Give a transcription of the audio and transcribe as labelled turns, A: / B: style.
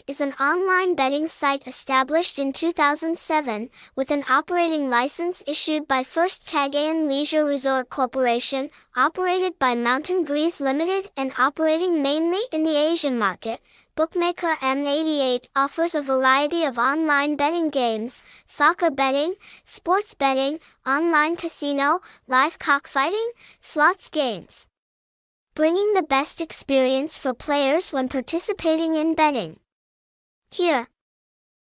A: Bet88 is an online betting site established in 2007 with an operating license issued by First Cagayan Leisure Resort Corporation, operated by Mountain Breeze Limited and operating mainly in the Asian market. Bookmaker M88 offers a variety of online betting games, soccer betting, sports betting, online casino, live cockfighting, slots games bringing the best experience for players when participating in betting. Here,